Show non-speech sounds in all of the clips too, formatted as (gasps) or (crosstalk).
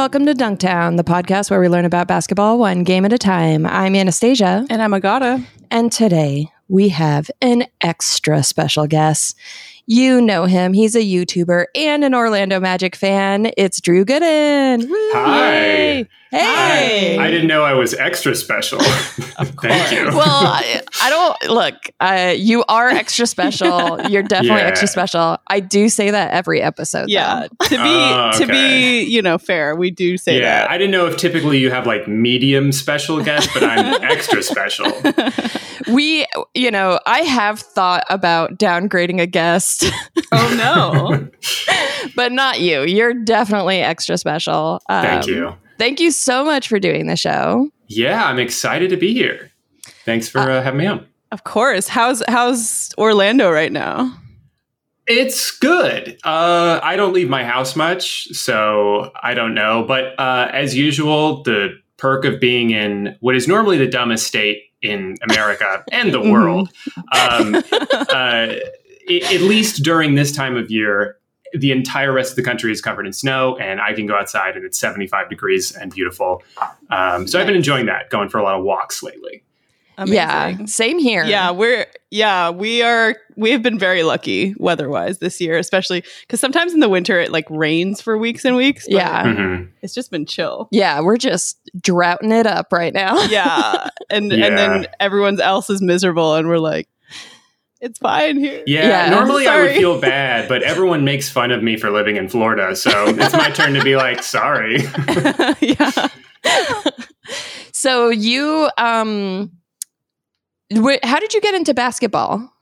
Hello and welcome to Dunktown, the podcast where we learn about basketball one game at a time. I'm Anastasia. And I'm Agata. And today we have an extra special guest. You know him. He's a YouTuber and an Orlando Magic fan. It's Drew Gooden. Woo! Hi. Hey. I, I didn't know I was extra special. (laughs) Thank you. well, I, I don't look. Uh, you are extra special. You're definitely Yeah. extra special. I do say that every episode. Yeah. though. To be Oh, to be, you know, fair, we do say yeah, that. I didn't know if typically you have like medium special guests, but I'm (laughs) extra special. we, you know, I have thought about downgrading a guest, oh no. (laughs) but not you. You're definitely extra special. Thank Um, you. Thank you so much for doing the show. Yeah, I'm excited to be here. Thanks for uh, having me on. of course. How's how's Orlando right now? It's good. Uh, I don't leave my house much, so I don't know. But uh, as usual, the perk of being in what is normally the dumbest state in America (laughs) and the world, um, uh, at least during this time of year, the entire rest of the country is covered in snow, and I can go outside and it's 75 degrees and beautiful. Um, so I've been enjoying that, going for a lot of walks lately. Yeah, same here. Yeah, we're yeah, we are we have been very lucky weather-wise this year, especially cuz sometimes in the winter it like rains for weeks and weeks. but Yeah. Mhm. It's just been chill. Yeah, we're just droughting it up right now. Yeah. And Yeah. and then everyone else is miserable and we're like it's fine here. Yeah, Yeah. normally I would feel bad, but everyone makes fun of me for living in Florida, so it's my turn to be like, sorry. (laughs) yeah. So you, um, wh- how did you get into basketball?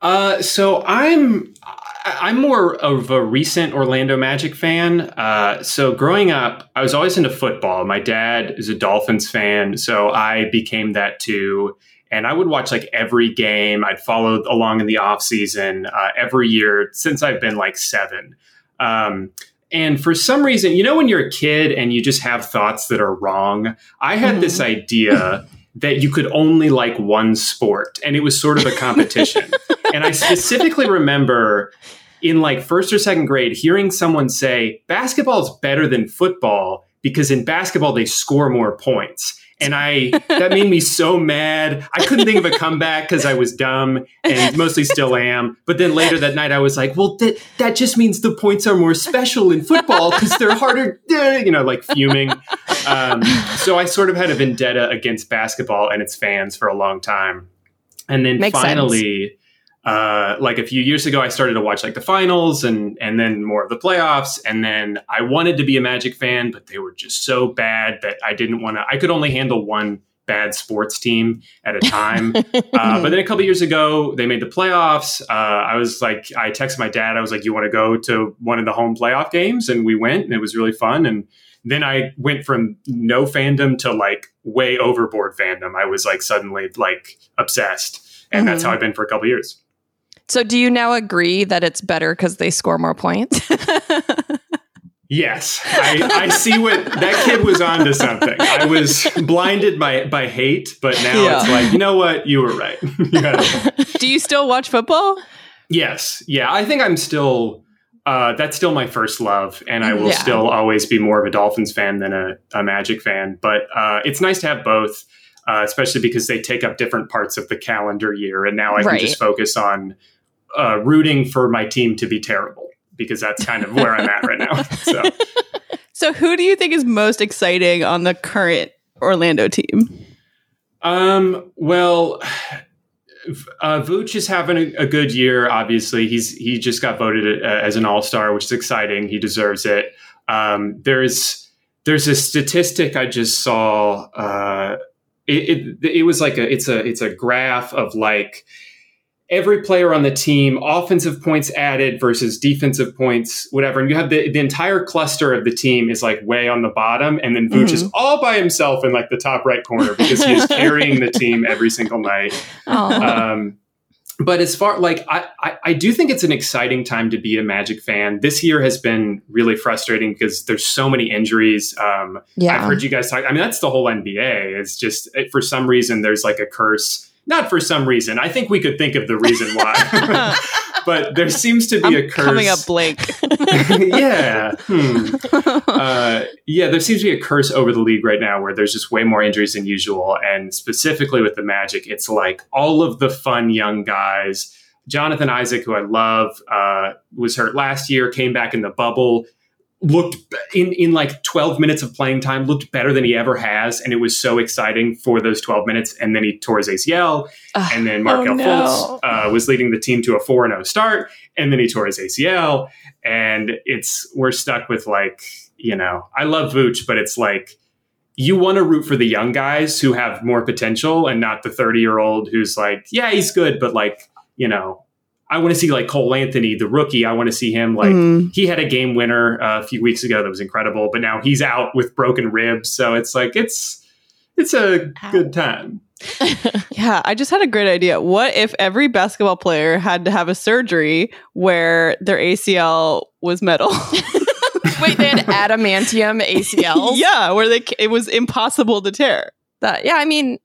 Uh, so I'm I- I'm more of a recent Orlando Magic fan. Uh, so growing up, I was always into football. My dad is a Dolphins fan, so I became that too. And I would watch like every game. I'd follow along in the off season uh, every year since I've been like seven. Um, and for some reason, you know, when you're a kid and you just have thoughts that are wrong, I had Mhm. this idea that you could only like one sport, and it was sort of a competition. (laughs) and I specifically remember in like first or second grade hearing someone say basketball is better than football because in basketball they score more points. And I that made me so mad. I couldn't think of a comeback because I was dumb and mostly still am. But then later that night I was like, well, that that just means the points are more special in football because they're harder, you know, like fuming. Um, so I sort of had a vendetta against basketball and its fans for a long time. And then Makes sense. Uh, like a few years ago, I started to watch like the finals and and then more of the playoffs. And then I wanted to be a Magic fan, but they were just so bad that I didn't want to. I could only handle one bad sports team at a time. (laughs) uh, but then a couple years ago, they made the playoffs. Uh, I was like, I texted my dad. I was like, "You want to go to one of the home playoff games?" And we went, and it was really fun. And then I went from no fandom to like way overboard fandom. I was like suddenly like obsessed, and that's Mhm. how I've been for a couple years. So do you now agree that it's better because they score more points? (laughs) Yes, I, I see what that kid was onto something. I was blinded by by hate, but now Yeah. it's like you know what, you were right. (laughs) You. Do you still watch football? yes, yeah, I think I'm still. Uh, that's still my first love, and I will Yeah. still always be more of a Dolphins fan than a, a Magic fan. But uh, it's nice to have both, uh, especially because they take up different parts of the calendar year, and now I Right. can just focus on uh, rooting for my team to be terrible because that's kind of where I'm at right now. (laughs) So. So who do you think is most exciting on the current Orlando team? Um. Well, uh, Vooch is having a, a good year. Obviously, he's he just got voted uh, as an All Star, which is exciting. He deserves it. Um. There's there's a statistic I just saw. Uh. It, it it was like a it's a it's a graph of like every player on the team, offensive points added versus defensive points, whatever. And you have the, the entire cluster of the team is like way on the bottom. And then Vooch is all by himself in like the top right corner because he is (laughs) carrying the team every single night. Um, but as far like I, I, I do think it's an exciting time to be a Magic fan. This year has been really frustrating because there's so many injuries. Um, yeah. I've heard you guys talk. I mean, that's the whole NBA. It's just it, for some reason there's like a curse. Not for some reason. I think we could think of the reason why. (laughs) but there seems to be I'm a curse. coming up blank. (laughs) yeah. Hmm. (laughs) Uh, yeah, there seems to be a curse over the league right now where there's just way more injuries than usual. And specifically with the Magic, it's like all of the fun young guys. Jonathan Isaac, who I love, uh, was hurt last year, came back in the bubble, looked in, in like 12 minutes of playing time, looked better than he ever has. And it was so exciting for those 12 minutes. And then he tore his ACL. Ugh. And then Markelle Oh, no. Fultz uh, was leading the team to a 4 0 start. And then he tore his ACL. And it's, we're stuck with like, you know, I love Vooch, but it's like, you want to root for the young guys who have more potential and not the 30 year old who's like, yeah, he's good, but like, you know, I want to see like Cole Anthony, the rookie. I want to see him like Mm. he had a game winner uh, a few weeks ago that was incredible, but now he's out with broken ribs. So it's like it's it's a Ow. good time. (laughs) Yeah, I just had a great idea. What if every basketball player had to have a surgery where their ACL was metal? (laughs) Wait, they had adamantium ACLs. (laughs) yeah, where they it was impossible to tear. That, yeah, I mean,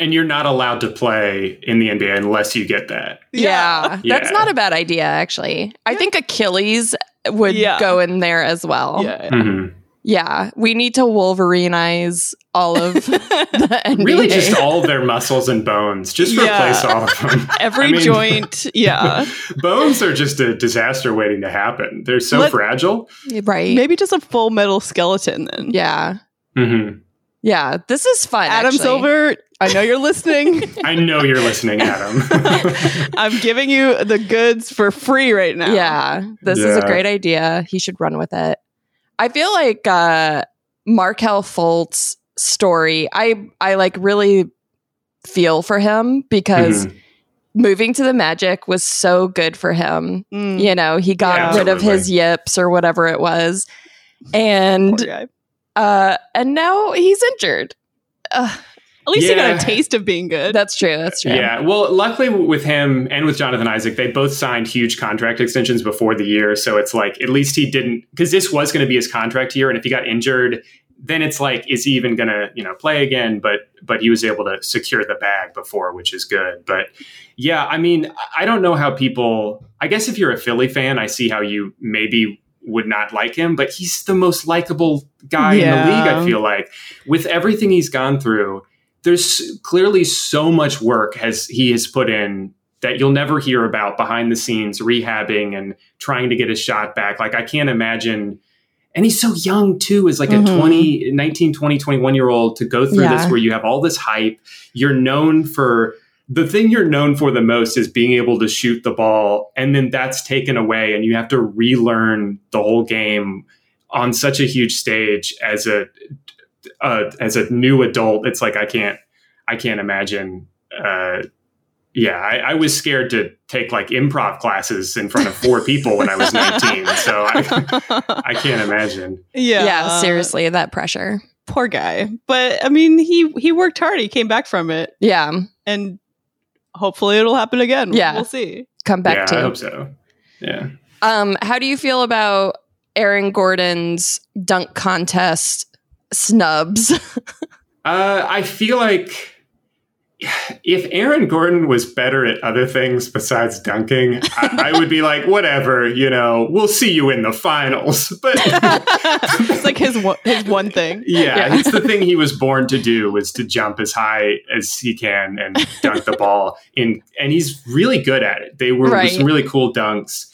And you're not allowed to play in the NBA unless you get that. yeah, Yeah. that's not a bad idea, actually. I think Achilles would Yeah. go in there as well. Yeah. Mhm. Yeah, we need to Wolverineize all of (laughs) the NBA. Really, just all of their muscles and bones. Just Yeah. replace all of them. (laughs) Every I mean- joint, yeah. (laughs) bones are just a disaster waiting to happen. They're so Let- fragile. right. Maybe just a full metal skeleton then. Yeah. hmm Yeah. This is fun. Adam actually. Silver, I know you're listening. (laughs) I know you're listening, Adam. (laughs) I'm giving you the goods for free right now. Yeah. This is a great idea. He should run with it. I feel like uh Markelle Fultz story, I I like really feel for him because Mhm. moving to the Magic was so good for him. Mm, You know, he got Yeah, rid of his yips or whatever it was. And uh and now he's injured. Ugh, At least he got a taste of being good. that's true. That's true. Yeah, well, luckily with him and with Jonathan Isaac, they both signed huge contract extensions before the year. So it's like at least he didn't because this was going to be his contract year, and if he got injured, then it's like is he even going to you know play again? But but he was able to secure the bag before, which is good. But yeah, I mean, I don't know how people. I guess if you're a Philly fan, I see how you maybe would not like him, but he's the most likable guy in the league. I feel like with everything he's gone through there's clearly so much work has he has put in that you'll never hear about behind the scenes rehabbing and trying to get his shot back. Like i can't imagine and he's so young too as like Mhm. a 20 19 20 21 year old to go through this where you have all this hype. You're known for the thing you're known for the most is being able to shoot the ball and then that's taken away and you have to relearn the whole game on such a huge stage as a uh, as a new adult, it's like I can't I can't imagine. Uh, yeah, I, I was scared to take like improv classes in front of four people when I was 19, so I, I can't imagine. yeah. Yeah, seriously, that pressure. Poor guy. But I mean, he he worked hard. He came back from it, Yeah. and hopefully it'll happen again. Yeah. we'll see. Come back yeah, to. I hope so. Yeah. Um, how do you feel about Aaron Gordon's dunk contest snubs? (laughs) Uh, I feel like if Aaron Gordon was better at other things besides dunking, I, I would be like, whatever, you know, we'll see you in the finals. (laughs) But it's like his one, his one thing. (laughs) Yeah, Yeah. it's the thing he was born to do was to jump as high as he can and dunk the ball in and he's really good at it. They were Right. some really cool dunks.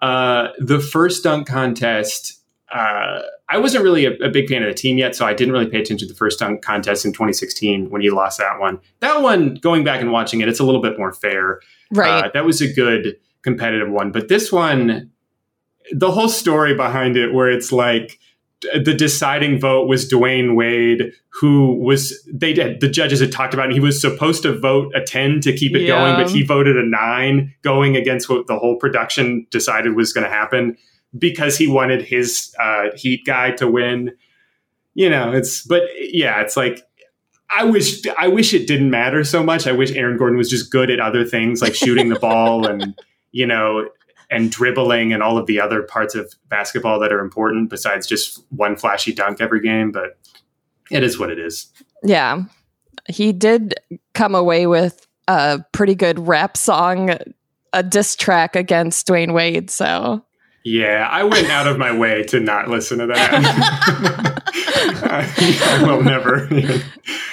Uh, the first dunk contest, uh, I wasn't really a, a big fan of the team yet, so I didn't really pay attention to the first dunk contest in 2016 when he lost that one. That one, going back and watching it, it's a little bit more fair. right. Uh, that was a good competitive one. But this one, the whole story behind it, where it's like the deciding vote was Dwyane Wade, who was they did, the judges had talked about, and he was supposed to vote a ten to keep it Yeah. going, but he voted a nine, going against what the whole production decided was going to happen because he wanted his uh, Heat guy to win. You know, it's but yeah, it's like I wish I wish it didn't matter so much. I wish Aaron Gordon was just good at other things like shooting the ball (laughs) and you know and dribbling and all of the other parts of basketball that are important besides just one flashy dunk every game, but it is what it is. yeah. He did come away with a pretty good rap song, a diss track against Dwyane Wade. So Yeah, I went out of my way to not listen to that. I, (laughs) I will never.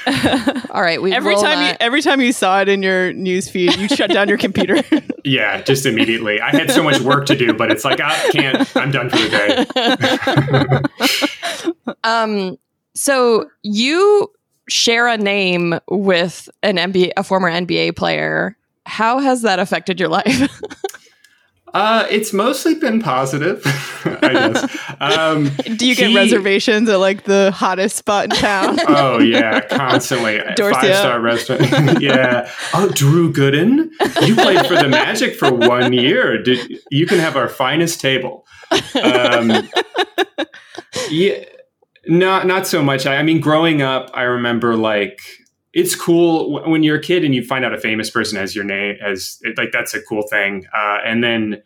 (laughs) all right, we every will time you every time you saw it in your news feed, you shut down your computer. (laughs) yeah, just immediately. I had so much work to do, but it's like I can't. I'm done for the day. um so you share a name with an NBA a former NBA player. How has that affected your life? Uh, it's mostly been positive, (laughs) I guess. Um, (laughs) Do you get reservations at like the hottest spot in town? (laughs) oh yeah, constantly five star restaurant. yeah. Oh, Drew Gooden, you played for the Magic for one year. Did you can have our finest table? Um, yeah, not not so much. I, I mean, growing up, I remember like it's cool when you're a kid and you find out a famous person has your name as like that's a cool thing. Uh, and then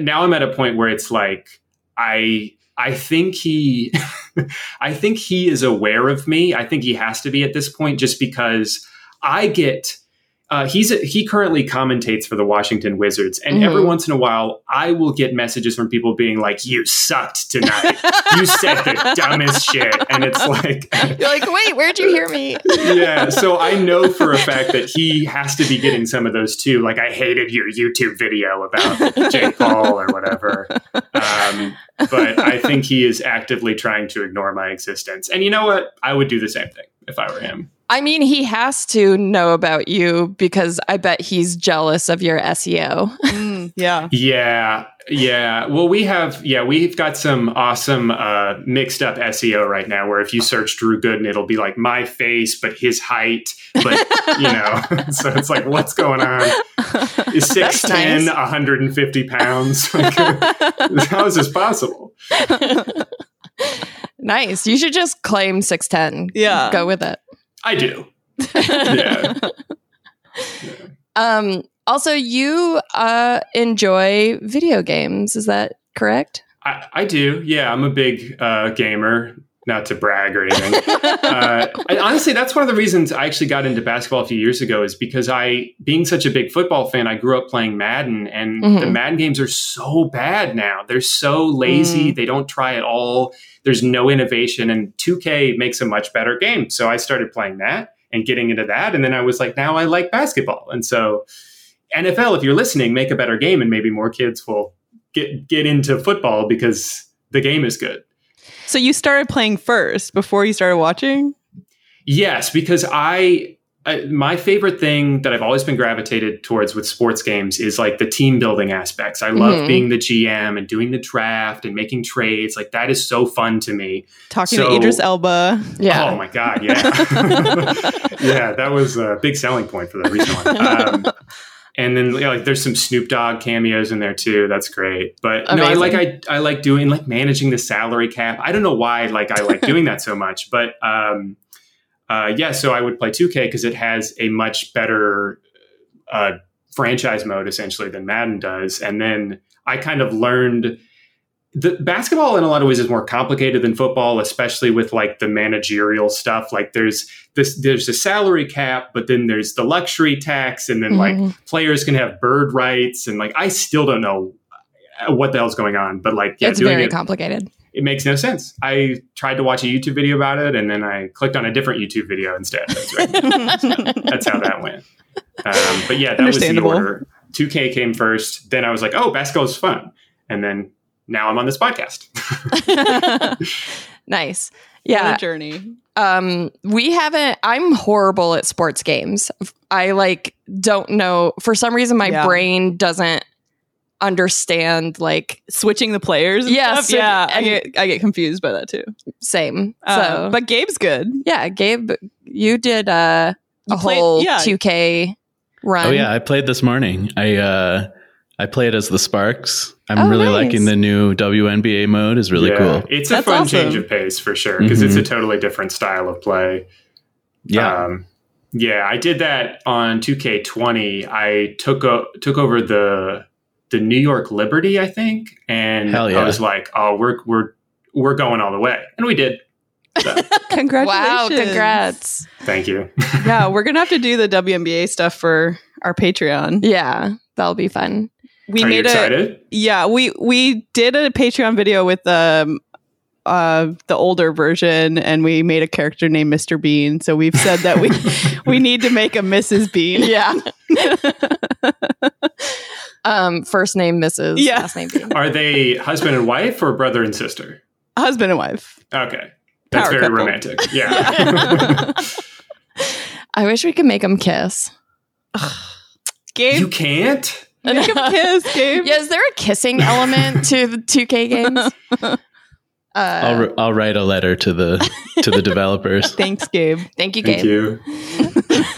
now I'm at a point where it's like I I think he (laughs) I think he is aware of me. I think he has to be at this point just because I get uh, he's a, he currently commentates for the Washington Wizards, and every Mhm. once in a while, I will get messages from people being like, "You sucked tonight. you said the (laughs) dumbest shit," and it's like, (laughs) You're like, wait, where'd you hear me? (laughs) yeah. So I know for a fact that he has to be getting some of those too. Like, I hated your YouTube video about Jake Paul or whatever. Um, but I think he is actively trying to ignore my existence. And you know what? I would do the same thing if I were him. I mean, he has to know about you because I bet he's jealous of your SEO. Mm, yeah. (laughs) Yeah, yeah. Well, we have yeah, we've got some awesome uh, mixed up SEO right now. Where if you search Drew Gooden, it'll be like my face, but his height, but (laughs) you know. (laughs) so it's like, what's going on? Is six ten, nice. 150 pounds? Like, how is this possible? nice. You should just claim 6'10. Yeah. Go with it. I do. (laughs) Yeah. Um, also, you uh, enjoy video games. Is that correct? I, I do. Yeah, I'm a big uh, gamer. Not to brag or anything. uh, and honestly, that's one of the reasons I actually got into basketball a few years ago is because I, being such a big football fan, I grew up playing Madden, and Mhm. the Madden games are so bad now. They're so lazy. They don't try at all. There's no innovation, and 2K makes a much better game. So I started playing that and getting into that, and then I was like, now I like basketball, and so NFL, if you're listening, make a better game, and maybe more kids will get get into football because the game is good. So you started playing first before you started watching? Yes, because I, I my favorite thing that I've always been gravitated towards with sports games is like the team building aspects. I love Mhm. being the GM and doing the draft and making trades. Like that is so fun to me. Talking So- to Idris Elba. Yeah. Oh my god, yeah, (laughs) yeah, that was a big selling point for the recent one. (laughs) Um, and then like there's some Snoop Dogg cameos in there too. That's great. But no, I like I I like doing like managing the salary cap. I don't know why like I like doing that so much, (laughs) but um, uh, yeah. So I would play 2K because it has a much better uh, franchise mode essentially than Madden does. And then I kind of learned the basketball in a lot of ways is more complicated than football, especially with like the managerial stuff. Like there's this, there's a salary cap, but then there's the luxury tax, and then like Mhm. players can have bird rights, and like I still don't know what the hell's going on, but like yeah, it's very it, complicated. it makes no sense. I tried to watch a YouTube video about it, and then I clicked on a different YouTube video instead. That's right. (laughs) That's how that went. Um, but yeah, that was the order. 2K came first. Then I was like, oh, basketball is fun. And then now I'm on this podcast. (laughs) Nice. What Yeah. a journey. Um, we haven't. I'm horrible at sports games. I like don't know for some reason my Yeah. brain doesn't understand like Switching the players. And Yeah, stuff? yeah. I get I get confused by that too. same. Uh, so, but Gabe's good. yeah, Gabe, you did uh, a You played- whole yeah. 2K run. Oh yeah, I played this morning. I uh I played as the Sparks. I'm Oh, really nice. liking the new WNBA mode. is really Yeah, cool. It's a That's fun awesome. change of pace for sure because it's Mhm. a totally different style of play. Yeah. Um, yeah, I did that on 2K20. I took o- took over the the New York Liberty, I think, and Hell yeah. I was like, "Oh, we're we're we're going all the way," and we did. (laughs) Congratulations. Wow, congrats. Thank you. Yeah, we're gonna have to (laughs) do the WNBA stuff for our Patreon. Yeah, that'll be fun. We Are you made a yeah, we we did a Patreon video with um uh the older version and we made a character named Mr. Bean. So we've said that we (laughs) we need to make a Mrs. Bean. Yeah. (laughs) um, first name Mrs. Yeah. Last name Bean. Are they husband and wife or brother and sister? Husband and wife. Okay. That's Power very couple. romantic. Yeah. (laughs) I wish we could make them kiss. Gabe, you can't? Make him kiss, (laughs) Gabe. Yeah, is there a kissing element to the 2K games? (laughs) Uh, I'll ri- I'll write a letter to the to the developers. (laughs) Thanks, Gabe. thank you, Thank Gabe. you.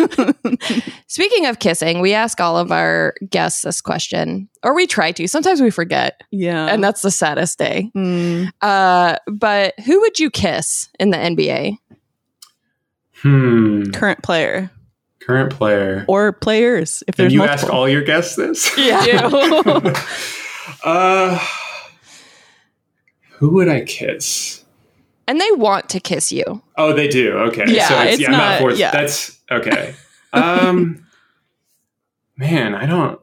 Speaking of kissing, we ask all of our guests this question, or we try to. Sometimes we forget, Yeah. and that's the saddest day. Hmm. Uh, but who would you kiss in the NBA? Hmm. current player Current player. or players if And there's you multiple. ask all your guests this? (laughs) Yeah. (laughs) uh, who would I kiss? And they want to kiss you. Oh, they do. Okay. Yeah, so it's, it's yeah, I'm not- forced. yeah. That's okay. Um, (laughs) man, I don't.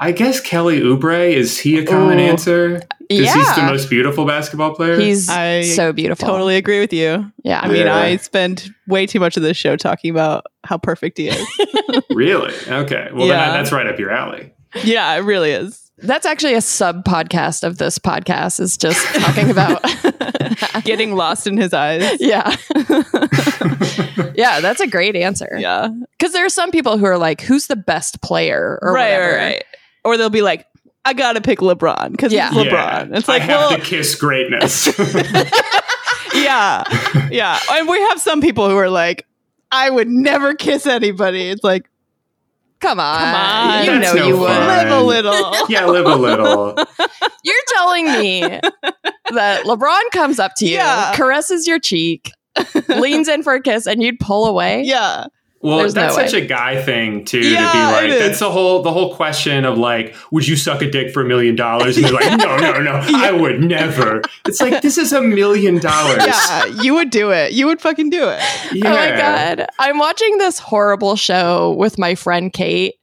I guess Kelly Oubre is he a common Ooh. answer? Because yeah, he's the most beautiful basketball player. He's I so beautiful. totally agree with you. Yeah. I mean, Yeah. I spend way too much of this show talking about how perfect he is. (laughs) really okay. Well, Yeah. then that's right up your alley. yeah, it really is. That's actually a sub podcast of this podcast is just talking about (laughs) (laughs) Getting lost in his eyes. Yeah. yeah, that's a great answer. Yeah. Because there are some people who are like, who's the best player or right, whatever. right, right. Or they'll be like, I gotta pick LeBron because Yeah. it's LeBron. It's I like, have well, to kiss greatness. (laughs) (laughs) yeah, yeah. And we have some people who are like, I would never kiss anybody. It's like, Come on. Come on. You That's know no you would. fun. live a little. (laughs) yeah, live a little. You're telling me that LeBron comes up to you, Yeah. caresses your cheek, leans in for a kiss, and you'd pull away? yeah. Well, There's that's no such a guy thing too. to Yeah, be like, that's the whole the whole question of like, would you suck a dick for a million dollars? And they're like, (laughs) no, no, no, I would never. It's like this is a million dollars. Yeah, you would do it. You would fucking do it. Yeah. Oh my god. I'm watching this horrible show with my friend Kate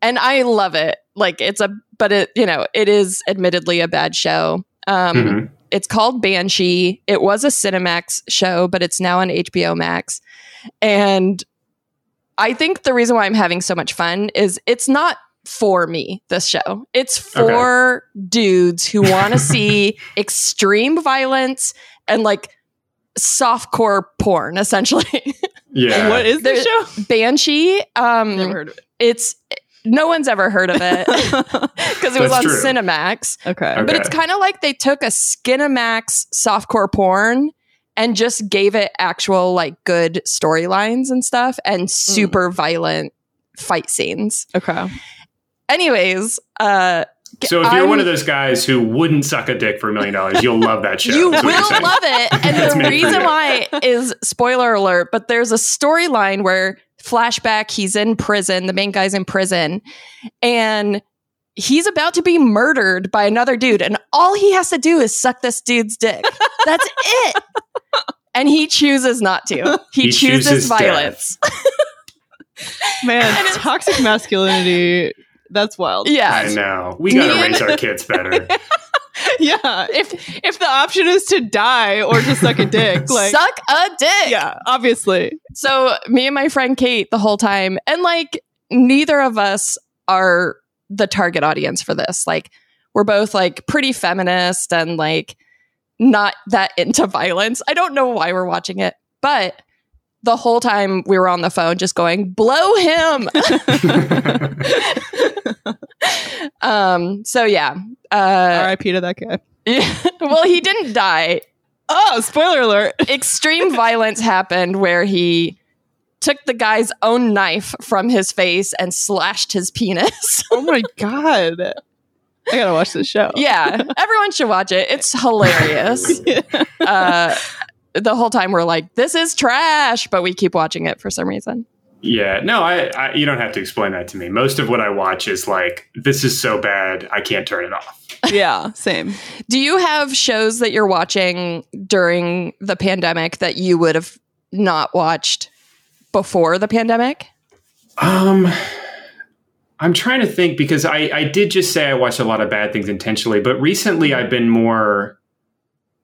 and I love it. Like it's a but it you know, it is admittedly a bad show. Um Mhm. it's called Banshee. It was a Cinemax show, but it's now on HBO Max. And I think the reason why I'm having so much fun is it's not for me, this show. It's for dudes who want to (laughs) see extreme violence and like softcore porn, essentially. Yeah. What is There- the show? Banshee. Um Never heard of it. it's no one's ever heard of it (laughs) because it was That's on true. Cinemax. okay. Okay. But it's kind of like they took a Skinamax softcore porn and just gave it actual like good storylines and stuff and super violent fight scenes. Okay. Anyways, uh So if you're I'm- one of those guys who wouldn't suck a dick for a million dollars, you'll love that show. (laughs) you will what you're saying. love it. (laughs) And the reason why is spoiler alert, but there's a storyline where flashback, he's in prison, the main guy's in prison, and he's about to be murdered by another dude, and all he has to do is suck this dude's dick. That's (laughs) it. And he chooses not to. He, He chooses, chooses violence. (laughs) Man, toxic masculinity. That's wild. Yeah. I know. We gotta Me and- raise our kids better. (laughs) Yeah. If if the option is to die or to suck a dick, like Suck a dick. yeah, obviously. So me and my friend Kate the whole time, and like neither of us are the target audience for this. Like we're both like pretty feminist and like not that into (laughs) violence. I don't know why we're watching it, but the whole time we were on the phone just going, blow him. (laughs) um, so yeah. Uh R.I.P. to that guy. (laughs) well he didn't die Oh, spoiler alert. extreme violence happened where he took the guy's own knife from his face and slashed his penis. (laughs) Oh my god. I gotta watch this show. yeah, everyone should watch it. It's hilarious. (laughs) Uh, the whole time we're like, this is trash, but we keep watching it for some reason. Yeah, no, I, I you don't have to explain that to me. Most of what I watch is like this is so bad I can't turn it off. yeah, same. Do you have shows that you're watching during the pandemic that you would have not watched before the pandemic? Um, I'm trying to think because I I did just say I watched a lot of bad things intentionally, but recently I've been more,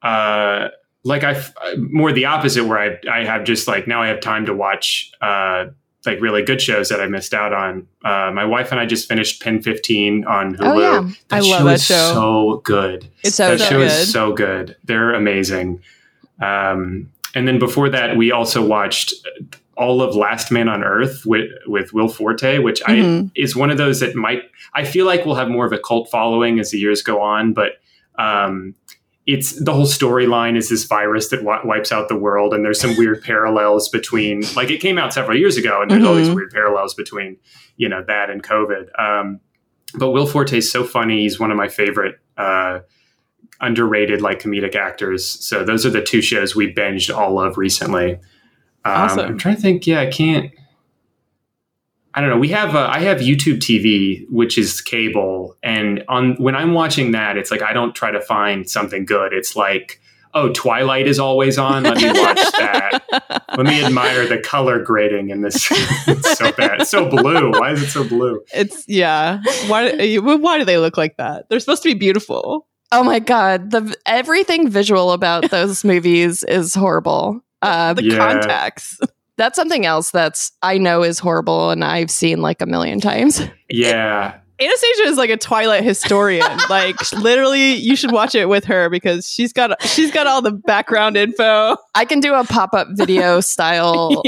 uh, like I more the opposite where I I have just like now I have time to watch uh like really good shows that I missed out on. Uh, my wife and I just finished PEN15 on Hulu. Oh, yeah. That I love show that is show. So good. It's So that so show good. is so good. They're amazing. Um, and then before that, we also watched all of Last Man on Earth with with Will Forte, which Mhm. I is one of those that might I feel like will have more of a cult following as the years go on, but. Um, it's the whole storyline is this virus that wi- wipes out the world, and there's some weird (laughs) parallels between like it came out several years ago, and there's all these weird parallels between you know that and COVID. Um, but Will Forte is so funny; he's one of my favorite uh, underrated like comedic actors. So those are the two shows we binged all of recently. Um, Awesome. I'm trying to think. Yeah, I can't. I don't know. We have uh, I have YouTube TV, which is cable, and on when I'm watching that, it's like I don't try to find something good. It's like, oh, Twilight is always on. Let me watch (laughs) that. Let me admire the color grading in this. (laughs) it's so bad. It's so blue. Why is it so blue? It's yeah. Why? Why do they look like that? They're supposed to be beautiful. Oh my god, the everything visual about those movies is horrible. Uh, The Yeah. contacts. (laughs) that's something else that's I know is horrible and I've seen like a million times. Yeah, Anastasia is like a Twilight historian. (laughs) like literally, you should watch it with her because she's got she's got all the background info. I can do a pop up video (laughs) style.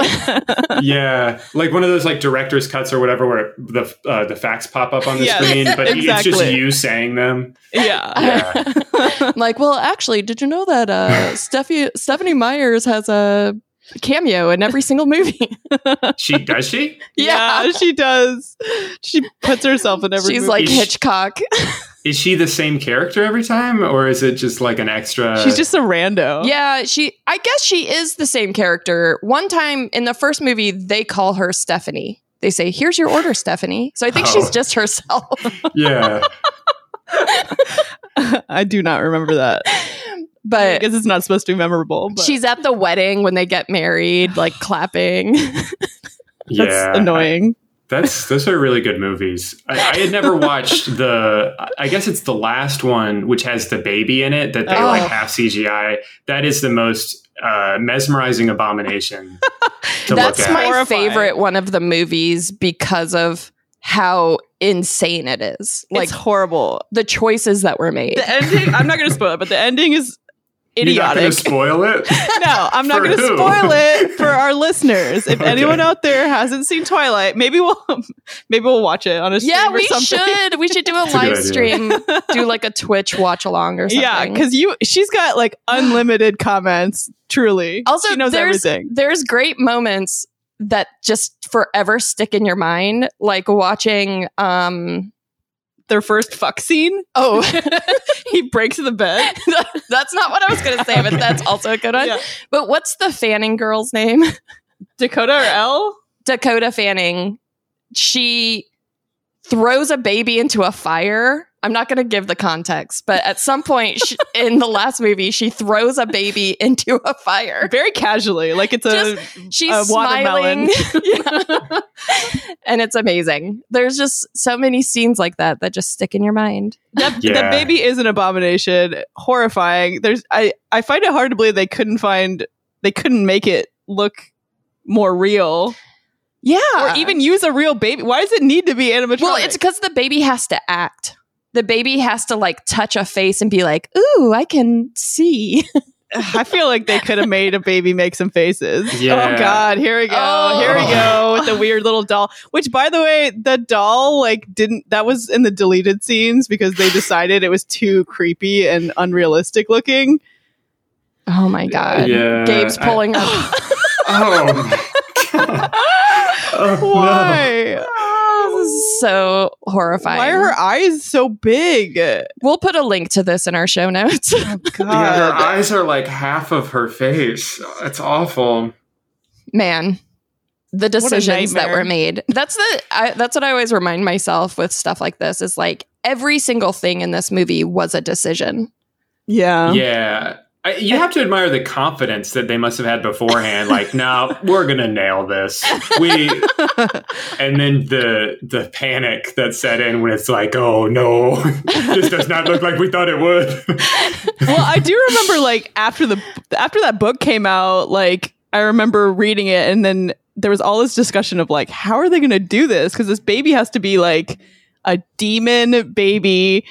yeah, like one of those like director's cuts or whatever, where the uh, the facts pop up on the Yes, screen, but it's just you saying them. yeah. Yeah. (laughs) Like, well, actually, did you know that uh, Steffi- Stephanie Myers has a cameo in every single movie? (laughs) She does she? yeah, she does. She puts herself in every. She's movie. like Is she- Hitchcock. Is she the same character every time, or is it just like an extra? she's just a rando. yeah, she. I guess she is the same character. One time in the first movie, they call her Stephanie. They say, "Here's your order, Stephanie." So I think Oh. she's just herself. yeah. (laughs) I do not remember that. (laughs) I but guess it's not supposed to be memorable. But she's at the wedding when they get married, (sighs) like clapping. (laughs) that's yeah, annoying. That's those are really good movies. I, I had never (laughs) watched the. I guess it's the last one, which has the baby in it that they Oh. like half CGI. That is the most uh, mesmerizing abomination (laughs) to That's look at. my Horrifying. favorite one of the movies because of how insane it is. Like it's horrible. the choices that were made. The ending. I'm not going to spoil it, but the ending is You're not going idiotic. to spoil it. (laughs) no, I'm not going to spoil it for (laughs) our listeners. If Okay. anyone out there hasn't seen Twilight, maybe we'll (laughs) maybe we'll watch it on a stream yeah, or we should. We should do a That's a live idea. stream, do like a Twitch watch along or something. Yeah, because you she's got like (gasps) unlimited comments. Truly, also she knows there's everything. there's great moments that just forever stick in your mind, like watching. um Their first fuck scene. Oh, (laughs) He breaks the bed. (laughs) that's not what I was gonna say, but that's (laughs) also a good one. Yeah. But what's the Fanning girl's name? Dakota or Elle? Dakota Fanning, she throws a baby into a fire. I'm not going to give the context, but at some point she, in the last movie, she throws a baby into a fire. Very casually, like it's a She's a watermelon. smiling, (laughs) (laughs) and it's amazing. There's just so many scenes like that that just stick in your mind. that, Yeah. that baby is an abomination, horrifying. There's I I find it hard to believe they couldn't find they couldn't make it look more real Yeah, or even use a real baby. Why does it need to be animatronic? well, it's because the baby has to act. The baby has to like touch a face and be like, "Ooh, I can see." (laughs) I feel like they could have made a baby make some faces. (laughs) Yeah. Oh God, here we go. Oh. Here we oh. go with the weird little doll. Which, by the way, the doll like didn't. That was in the deleted scenes because they decided it was too creepy and unrealistic looking. Oh my god! Yeah, Gabe's I- pulling up. Oh. (laughs) Oh. Why? This is so horrifying. Why are her eyes so big? We'll put a link to this in our show notes. Oh (laughs) Yeah, her eyes are like half of her face. It's awful. Man, the decisions that were made. That's the I, that's what I always remind myself with stuff like this is like every single thing in this movie was a decision. Yeah. yeah. I, you have to admire the confidence that they must have had beforehand. Like, (laughs) no, we're gonna nail this. We, (laughs) and then the the panic that set in when it's like, oh no, (laughs) this does not look like we thought it would. well, I do remember like after the after that book came out, like I remember reading it, and then there was all this discussion of like, how are they going to do this? Because this baby has to be like a demon baby,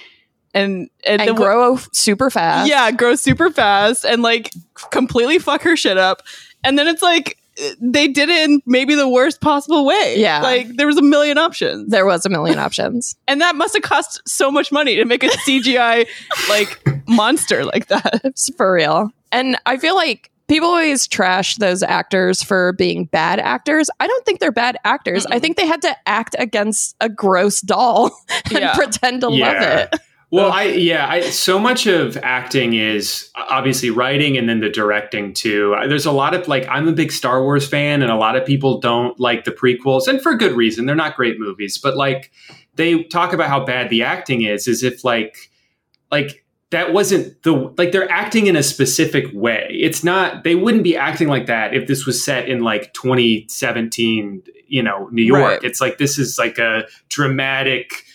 and and, And the- grow super fast. yeah, grow super fast and like completely fuck her shit up, and then it's like they did it in maybe the worst possible way. Yeah. like there was a million options, There was a million options. and that must have cost so much money to make a CGI like (laughs) monster like that. It's for real. And I feel like people always trash those actors for being bad actors. I don't think they're bad actors. I think they had to act against a gross doll (laughs) and Yeah. pretend to love it. Well, I yeah, I so much of acting is obviously writing and then the directing too. There's a lot of like I'm a big Star Wars fan and a lot of people don't like the prequels and for good reason. They're not great movies, but like they talk about how bad the acting is as if like like that wasn't the like they're acting in a specific way. It's not they wouldn't be acting like that if this was set in like 2017, you know, New York. Right. It's like this is like a dramatic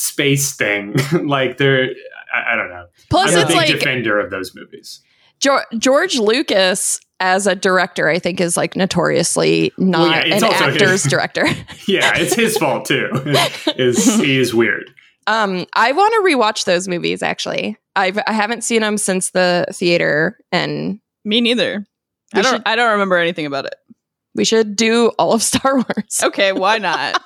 space thing. (laughs) like they're I, I don't know. Plus, I'm a it's big like defender of those movies. Geor- George Lucas as a director, I think, is like notoriously not Well, yeah, an actor's his- director. (laughs) Yeah, it's his fault too. (laughs) is he is weird. Um, I want to rewatch those movies. Actually, I've I haven't seen them since the theater, and Me neither. I don't. should- I don't remember anything about it. we should do all of Star Wars. Okay, why not?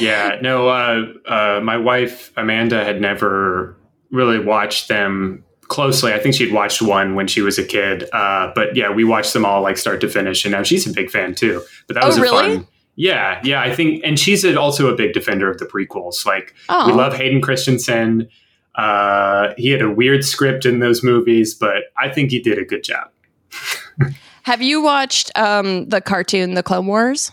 Yeah, no. Uh, uh, my wife Amanda had never really watched them closely. I think she'd watched one when she was a kid. Uh, but yeah, we watched them all like start to finish, and now she's a big fan too. But that Oh, was a really? fun. Yeah, yeah. I think, and she's a, also a big defender of the prequels. Like Oh, we love Hayden Christensen. Uh, he had a weird script in those movies, but I think he did a good job. (laughs) have you watched um the cartoon, The Clone Wars?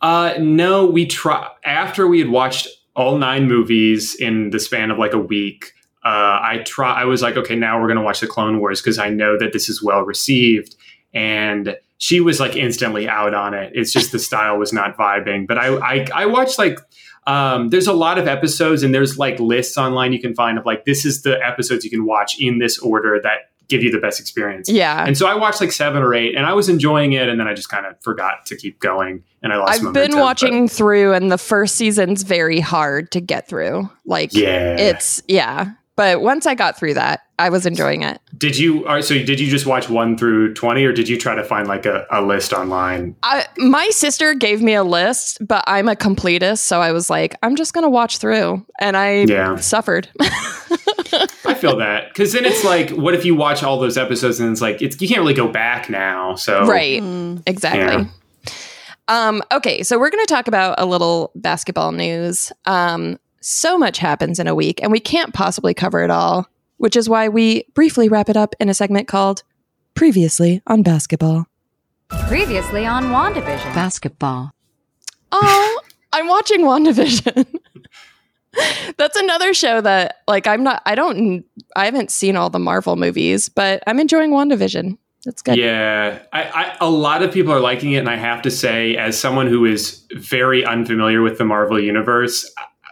Uh, no, we try after we had watched all nine movies in the span of like a week. Uh, I try. I was like, okay, now we're gonna watch the Clone Wars because I know that this is well received. And she was like instantly out on it. It's just the style was not vibing. But I, I, I watched like. Um, there's a lot of episodes, and there's like lists online you can find of like this is the episodes you can watch in this order that give you the best experience. Yeah, And so I watched like seven or eight, and I was enjoying it, and then I just kind of forgot to keep going, and I lost. I've momentum, been but- watching through, and the first season's very hard to get through. Like, Yeah. it's yeah. But once I got through that, I was enjoying it. did you? So did you just watch one through twenty, or did you try to find like a, a list online? I, my sister gave me a list, but I'm a completist, so I was like, I'm just gonna watch through, and I Yeah. suffered. (laughs) I feel that because then it's like, what if you watch all those episodes and it's like it's you can't really go back now. So right, Mm. exactly. Yeah. Um, okay, so we're going to talk about a little basketball news. Um, so much happens in a week, and we can't possibly cover it all, which is why we briefly wrap it up in a segment called "Previously on Basketball." Previously on WandaVision. Basketball. Oh, I'm watching WandaVision. (laughs) (laughs) That's another show that like I'm not I don't I haven't seen all the Marvel movies, but I'm enjoying WandaVision. That's good. Yeah, I, I, a lot of people are liking it, and I have to say, as someone who is very unfamiliar with the Marvel universe,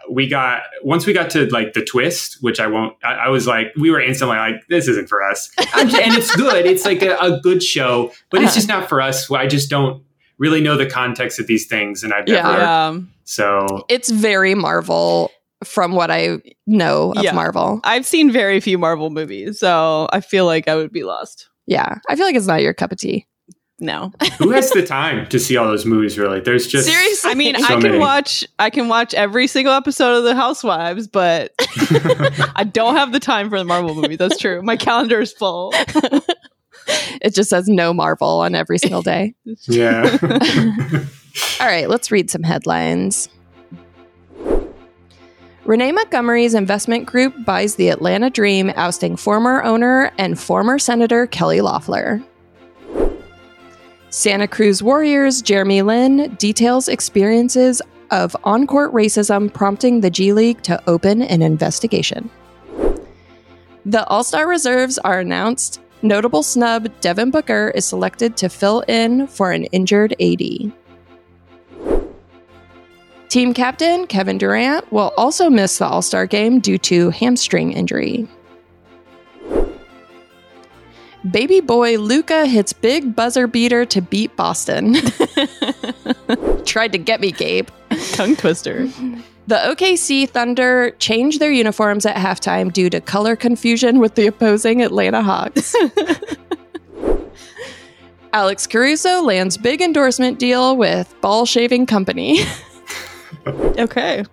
we got once we got to like the twist, which I won't. I, I was like, we were instantly like, this isn't for us, and it's good. It's like a, a good show, but it's uh-huh. just not for us. I just don't really know the context of these things, and I've never. Yeah. So It's very Marvel from what I know of Yeah. Marvel. I've seen very few Marvel movies, so I feel like I would be lost. Yeah. I feel like it's not your cup of tea. No. who has the time to see all those movies? Really, there's just Seriously. I mean, So I can many. watch I can watch every single episode of The Housewives, but (laughs) I don't have the time for the Marvel movie. That's true. My calendar is full. (laughs) it just says no Marvel on every single day. yeah. (laughs) All right, let's read some headlines. Renee Montgomery's investment group buys the Atlanta Dream, ousting former owner and former Senator Kelly Loeffler. Santa Cruz Warriors Jeremy Lin details experiences of on court racism, prompting the G League to open an investigation. The All Star reserves are announced. Notable snub Devin Booker is selected to fill in for an injured AD. Team captain Kevin Durant will also miss the All Star game due to hamstring injury. Baby boy Luka hits big buzzer beater to beat Boston. (laughs) Tried to get me, Gabe. Tongue twister. The OKC Thunder changed their uniforms at halftime due to color confusion with the opposing Atlanta Hawks. (laughs) Alex Caruso lands big endorsement deal with Ball Shaving Company. (laughs) Okay.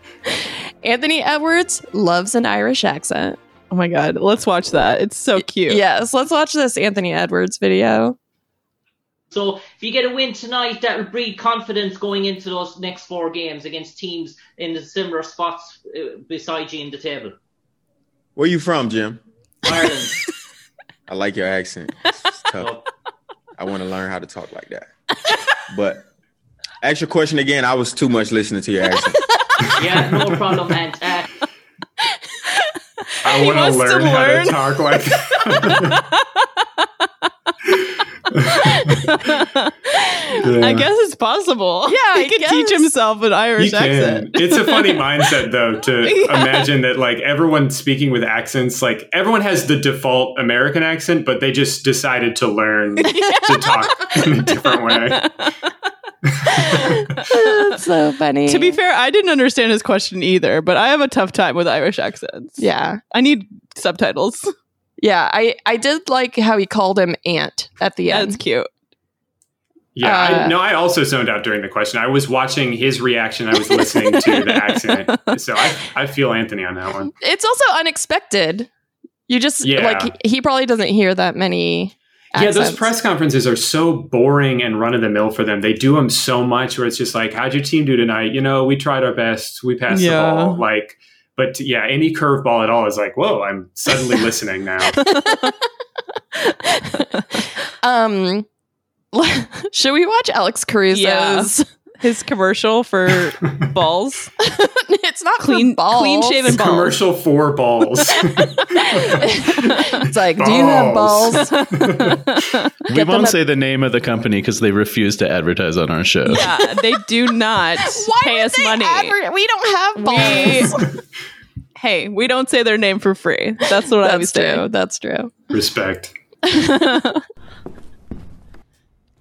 Anthony Edwards loves an Irish accent. Oh my god. Let's watch that. It's so cute. Yes, let's watch this Anthony Edwards video. So if you get a win tonight, that will breed confidence going into those next four games against teams in the similar spots uh, beside you in the table. Where are you from, Jim? Ireland. (laughs) (laughs) I like your accent. It's tough. I want to learn how to talk like that. But ask your question again. I was too much listening to your (laughs) accent. yeah, no problem. And uh, I want to learn how to talk like that. (laughs) I guess it's possible. Yeah, he I could teach guess. himself an You Irish can. accent. It's a funny (laughs) mindset though to Yeah. imagine that like everyone speaking with accents, like everyone has the default American accent, but they just decided to learn to talk in a different way. That's (laughs) so funny. To be fair, I didn't understand his question either, but I have a tough time with Irish accents. yeah. I need subtitles. Yeah, I, I did like how he called him aunt at the end. That's cute. Yeah, Uh, I, no, I also zoned out during the question. I was watching his reaction. I was listening to the (laughs) accent, so I, I feel Anthony on that one. It's also unexpected. You just Yeah. like he, he probably doesn't hear that many. Yeah, those press conferences are so boring and run of the mill for them. They do them so much where it's just like, "How'd your team do tonight?" You know, we tried our best. We passed Yeah. the ball. Like, but yeah, any curveball at all is like, "Whoa!" I'm suddenly (laughs) listening now. (laughs) Um, (laughs) should we watch Alex Caruso's? Yeah. His commercial for (laughs) balls, (laughs) it's not clean, for balls. clean shaven balls. Commercial for balls. (laughs) it's like, do you have balls? we Get won't at- say the name of the company because they refuse to advertise on our show. Yeah, they do not Why pay would us they money. adver- we don't have We- balls. hey, we don't say their name for free. That's what I always true. do. That's true. Respect. Are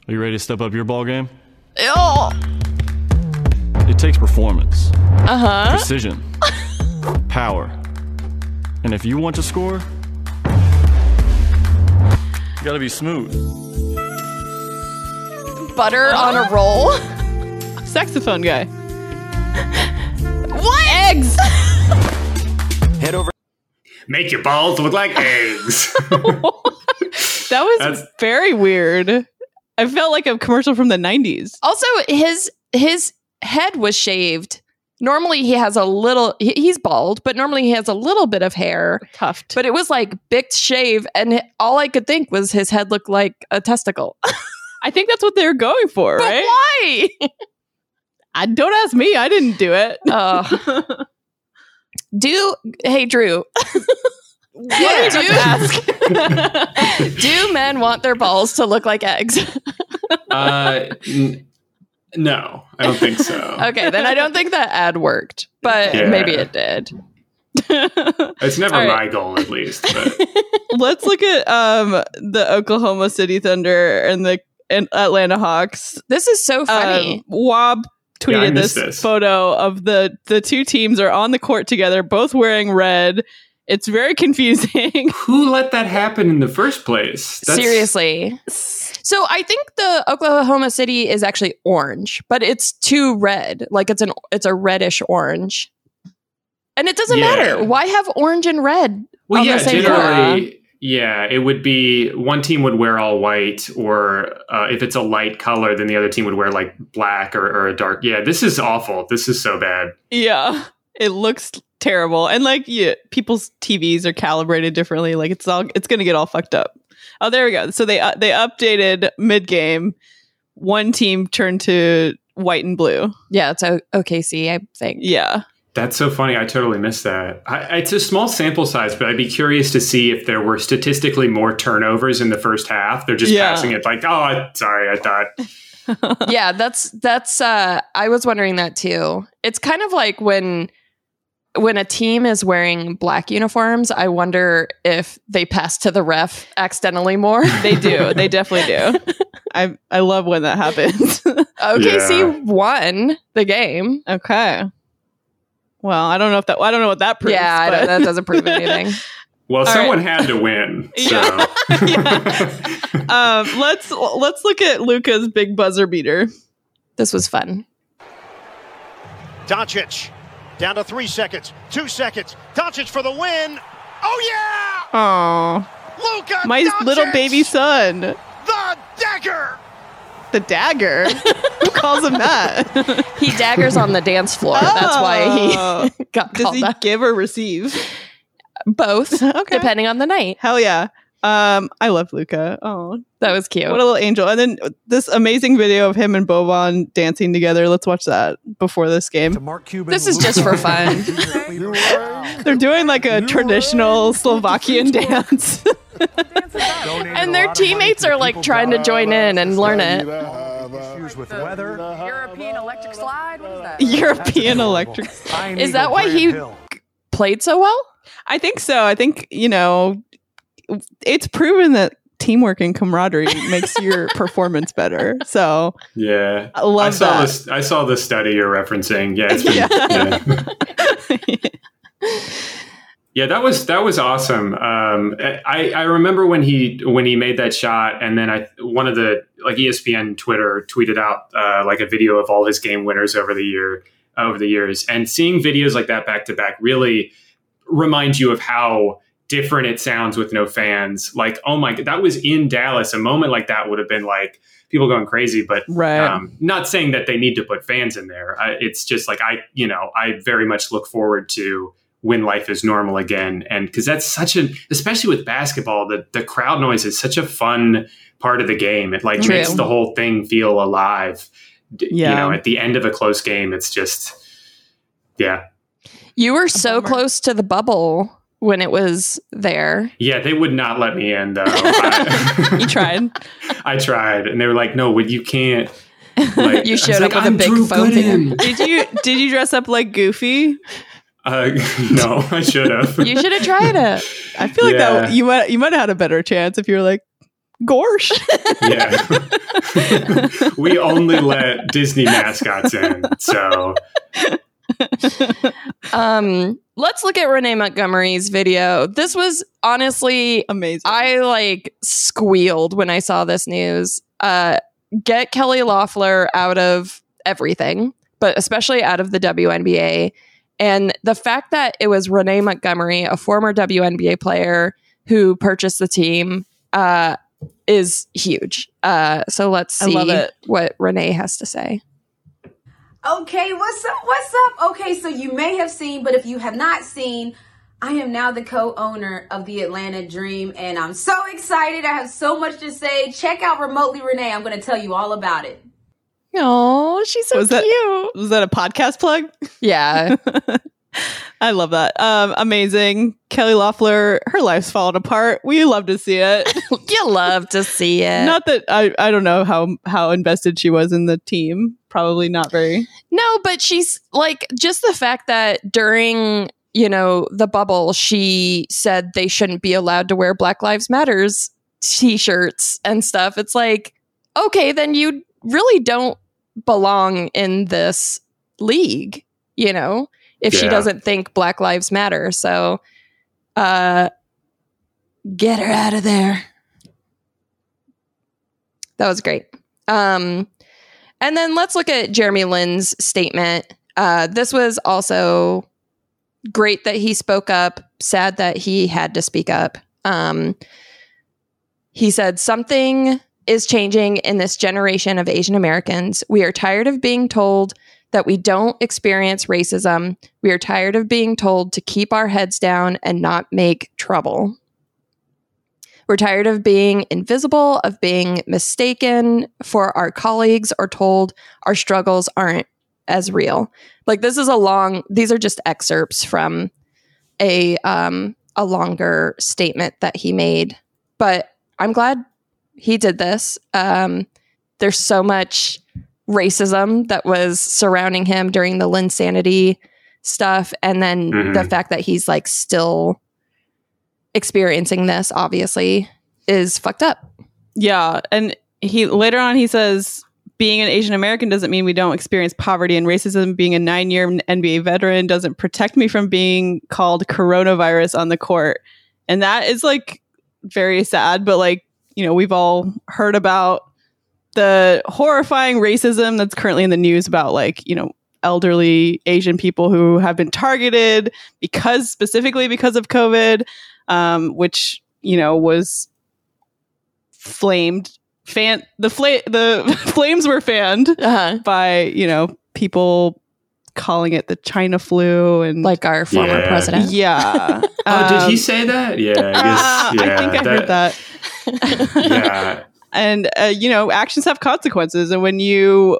you ready to step up your ball game? Oh, It takes performance, uh huh. precision, (laughs) power. And if you want to score, you gotta be smooth. Butter on a roll. (laughs) Saxophone guy. (laughs) What eggs? Head over. Make your balls look like eggs. That was That's- very weird. I felt like a commercial from the 90s. Also, his his head was shaved. Normally, he has a little. he- He's bald, but normally he has a little bit of hair. Tuft. But it was like bicked shave, and all I could think was his head looked like a testicle. (laughs) I think that's what they were going for, But right? why? (laughs) I don't ask me. I didn't do it. (laughs) Oh. do hey Drew? Yeah. do, do men want their balls to look like eggs? uh, n- no, I don't think so. (laughs) okay, then I don't think that ad worked, but Yeah. maybe it did. It's (laughs) never All my goal, at least. But (laughs) Let's look at um the Oklahoma City Thunder and the and Atlanta Hawks. This is so funny. Um, Woj tweeted missed this, this. photo of the the two teams are on the court together, both wearing red. It's very confusing. who let that happen in the first place? That's- Seriously. So I think the Oklahoma City is actually orange, but it's too red. Like it's an it's a reddish orange. And it doesn't Yeah. matter. Why have orange and red? Well, on the yeah, same generally, yeah, it would be one team would wear all white, or uh, if it's a light color, then the other team would wear like black or, or a dark. Yeah, this is awful. This is so bad. yeah, it looks terrible, and like yeah, people's TVs are calibrated differently. Like it's all it's gonna get all fucked up. Oh, there we go. So they uh, they updated mid game one team turned to white and blue. Yeah, it's o- OKC, I think. Yeah. That's so funny. I totally missed that. I, it's a small sample size, but I'd be curious to see if there were statistically more turnovers in the first half. They're just Yeah. passing it like, oh, I, sorry, I thought. (laughs) yeah, that's that's uh I was wondering that too. It's kind of like when when a team is wearing black uniforms, I wonder if they pass to the ref accidentally more. (laughs) They do. they definitely do. (laughs) I I love when that happens. (laughs) OKC Yeah. won the game. okay. Well, I don't know if that I don't know what that proves. yeah, I but- don't, that doesn't prove anything. Well, All someone had to win. So. um, let's let's look at Luka's big buzzer beater. This was fun. Doncic down to three seconds, two seconds. Doncic for the win. Oh yeah! Oh, yeah, Luka, my little baby son, the dagger. the dagger. Who calls him that? (laughs) He daggers on the dance floor. That's why Oh. he (laughs) got Does called he that. give or receive? Both, (laughs) Okay. depending on the night. Hell yeah. Um, I love Luka. Oh, That was cute. what a little angel! And then this amazing video of him and Boban dancing together. Let's watch that before this game. This is just for fun. (laughs) They're doing like a traditional Slovakian dance. (laughs) and their teammates are like trying to join in and learn it. European electric slide? What is that? (laughs) European electric. Is that why he played so well? I think so. I think you know, it's proven that teamwork and camaraderie (laughs) makes your performance better. So Yeah, I love I saw that. this. I saw the study you're referencing. Yeah, it's been, yeah. (laughs) Yeah, that was that was awesome. Um, I I remember when he when he made that shot, and then I one of the like ESPN Twitter tweeted out uh, like a video of all his game winners over the year over the years, and seeing videos like that back to back really reminds you of how different it sounds with no fans. Like, oh my, god, that was in Dallas. A moment like that would have been like people going crazy, but Right. um, not saying that they need to put fans in there. I, it's just like I, you know, I very much look forward to when life is normal again, and because that's such an, especially with basketball, the the crowd noise is such a fun part of the game. It like True. makes the whole thing feel alive. D- You know, at the end of a close game, it's just, yeah, You were so close to the bubble when it was there. yeah. They would not let me in though. (laughs) I, you tried. (laughs) I tried, and they were like, "No, you can't." Like, (laughs) You showed like, up with a "I'm big Drew phone Did you did you dress up like Goofy? Uh, no, I should have. You should have tried it. I feel like Yeah. that you might you might have had a better chance if you were like Gorsh. yeah. we only let Disney mascots in. So, (laughs) Um, let's look at Renee Montgomery's video. This was honestly Amazing. I like squealed when I saw this news. Uh, get Kelly Loeffler out of everything, but especially out of the WNBA. And the fact that it was Renee Montgomery, a former WNBA player who purchased the team, uh, is huge. Uh, so let's see what Renee has to say. Okay, what's up? What's up? Okay, so you may have seen, but if you have not seen, I am now the co-owner of the Atlanta Dream, and I'm so excited. I have so much to say. Check out Remotely Renee. I'm going to tell you all about it. Oh, she's so Was that- cute. Was that a podcast plug? Yeah. (laughs) I love that. Um, amazing. Kelly Loeffler, her life's falling apart. We love to see it. (laughs) you love to see it. not that I, I don't know how how invested she was in the team. Probably not very. No, but she's like just the fact that during, you know, the bubble, she said they shouldn't be allowed to wear Black Lives Matters t-shirts and stuff. It's like, okay, then you really don't belong in this league, you know, if she doesn't think Black Lives Matter. So uh get her out of there. That was great. Um and then let's look at Jeremy Lin's statement. Uh, this was also great that he spoke up, sad that he had to speak up. Um, he said, Something is changing in this generation of Asian Americans. We are tired of being told that we don't experience racism. We are tired of being told to keep our heads down and not make trouble. We're tired of being invisible, of being mistaken for our colleagues or told our struggles aren't as real. Like this is a long these are just excerpts from a um a longer statement that he made. But I'm glad he did this. Um there's so much racism that was surrounding him during the Linsanity stuff and then Mhm. the fact that he's like still experiencing this obviously is fucked up. Yeah, and he later on he says being an Asian American doesn't mean we don't experience poverty and racism. Being a nine-year NBA veteran doesn't protect me from being called coronavirus on the court, and that is like very sad. But like you know, we've all heard about the horrifying racism that's currently in the news about like you know elderly Asian people who have been targeted because specifically because of COVID, um, which you know was flamed fan the fla- the (laughs) flames were fanned Uh-huh. by you know people calling it the China flu and Like our former Yeah. president. yeah. (laughs) Oh, did he Um, say that? Yeah, I guess. uh, (laughs) yeah, I think I heard that. yeah, and uh, you know actions have consequences and when you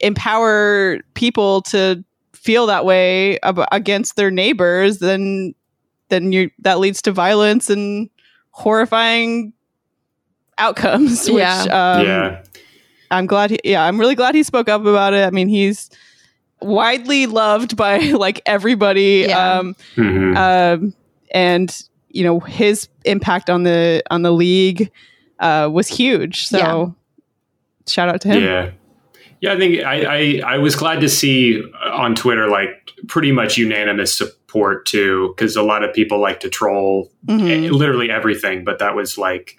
empower people to feel that way ab- against their neighbors then then you that leads to violence and horrifying outcomes which Yeah. um, yeah. i'm glad he, yeah i'm really glad he spoke up about it i mean he's widely loved by (laughs) like everybody Yeah. um Mhm. um, and you know his impact on the on the league uh, was huge. So Yeah. shout out to him. Yeah. Yeah, I think I, I I was glad to see on Twitter like pretty much unanimous support too, because a lot of people like to troll Mhm. eh, literally everything, but that was like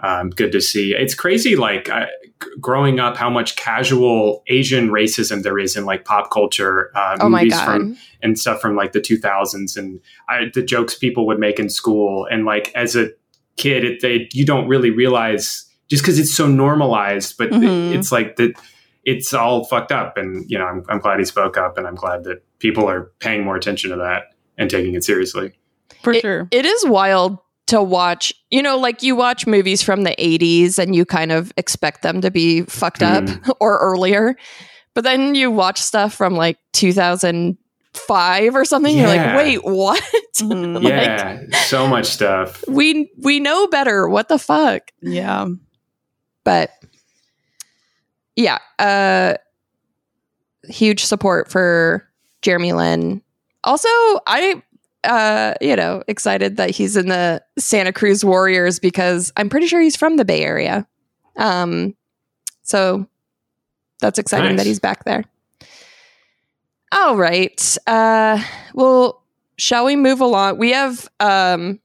um, good to see. It's crazy, like I, g- growing up, how much casual Asian racism there is in like pop culture, uh, Oh my movies god. from and stuff from like the 2000s, and I, the jokes people would make in school, and like as a kid, it, they you don't really realize just because it's so normalized, but Mhm. it's like that. It's all fucked up, and you know I'm, I'm glad he spoke up, and I'm glad that people are paying more attention to that and taking it seriously. For It- sure. It is wild to watch, you know, like you watch movies from the 80s and you kind of expect them to be fucked up (laughs) or earlier. But then you watch stuff from like 2005 or something. You're like, wait, what? (laughs) Mhm. Yeah, so much stuff. we we know better. What the fuck? Yeah. But yeah, uh huge support for Jeremy Lin. Also, I uh you know, excited that he's in the Santa Cruz Warriors because I'm pretty sure he's from the Bay Area. Um so that's exciting Nice. that he's back there. All right. Uh well, shall we move along? We have um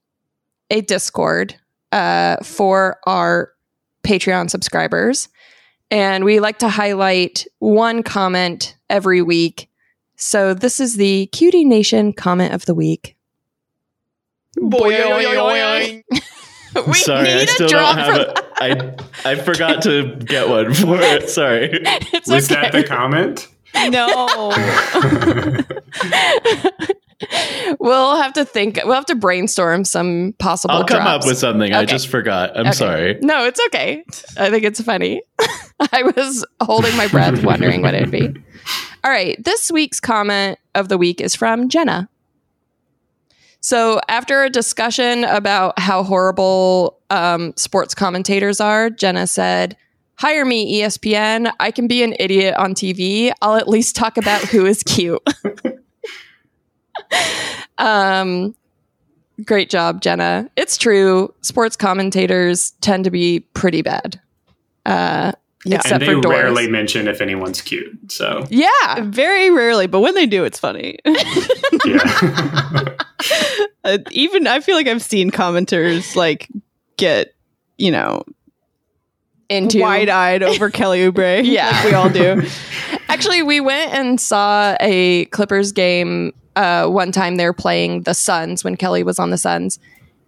a Discord uh for our Patreon subscribers. And we like to highlight one comment every week. So this is the Cutie Nation comment of the week. (laughs) we Sorry, I need still a don't have it. I I forgot to get one for it. (laughs) Sorry. (laughs) It's Was okay. that the comment? No. (laughs) we'll have to think. We'll have to brainstorm some possible. I'll come up with something. I just forgot. I'm Okay. sorry. No, it's okay. I think it's funny. (laughs) I was holding my breath, (laughs) wondering what it'd be. All right. This week's comment of the week is from Jenna. So, after a discussion about how horrible um, sports commentators are, Jenna said, Hire me, ESPN. I can be an idiot on TV. I'll at least talk about who is cute. (laughs) um, great job, Jenna. It's true. Sports commentators tend to be pretty bad. Uh, Yeah. except and they for Doris. rarely mention if anyone's cute. So Yeah. Very rarely, but when they do, it's funny. (laughs) Uh, even I feel like I've seen commenters like get, you know, Into wide eyed over Kelly Oubre. (laughs) Yeah. like we all do. (laughs) Actually, we went and saw a Clippers game uh, one time. They're playing the Suns when Kelly was on the Suns,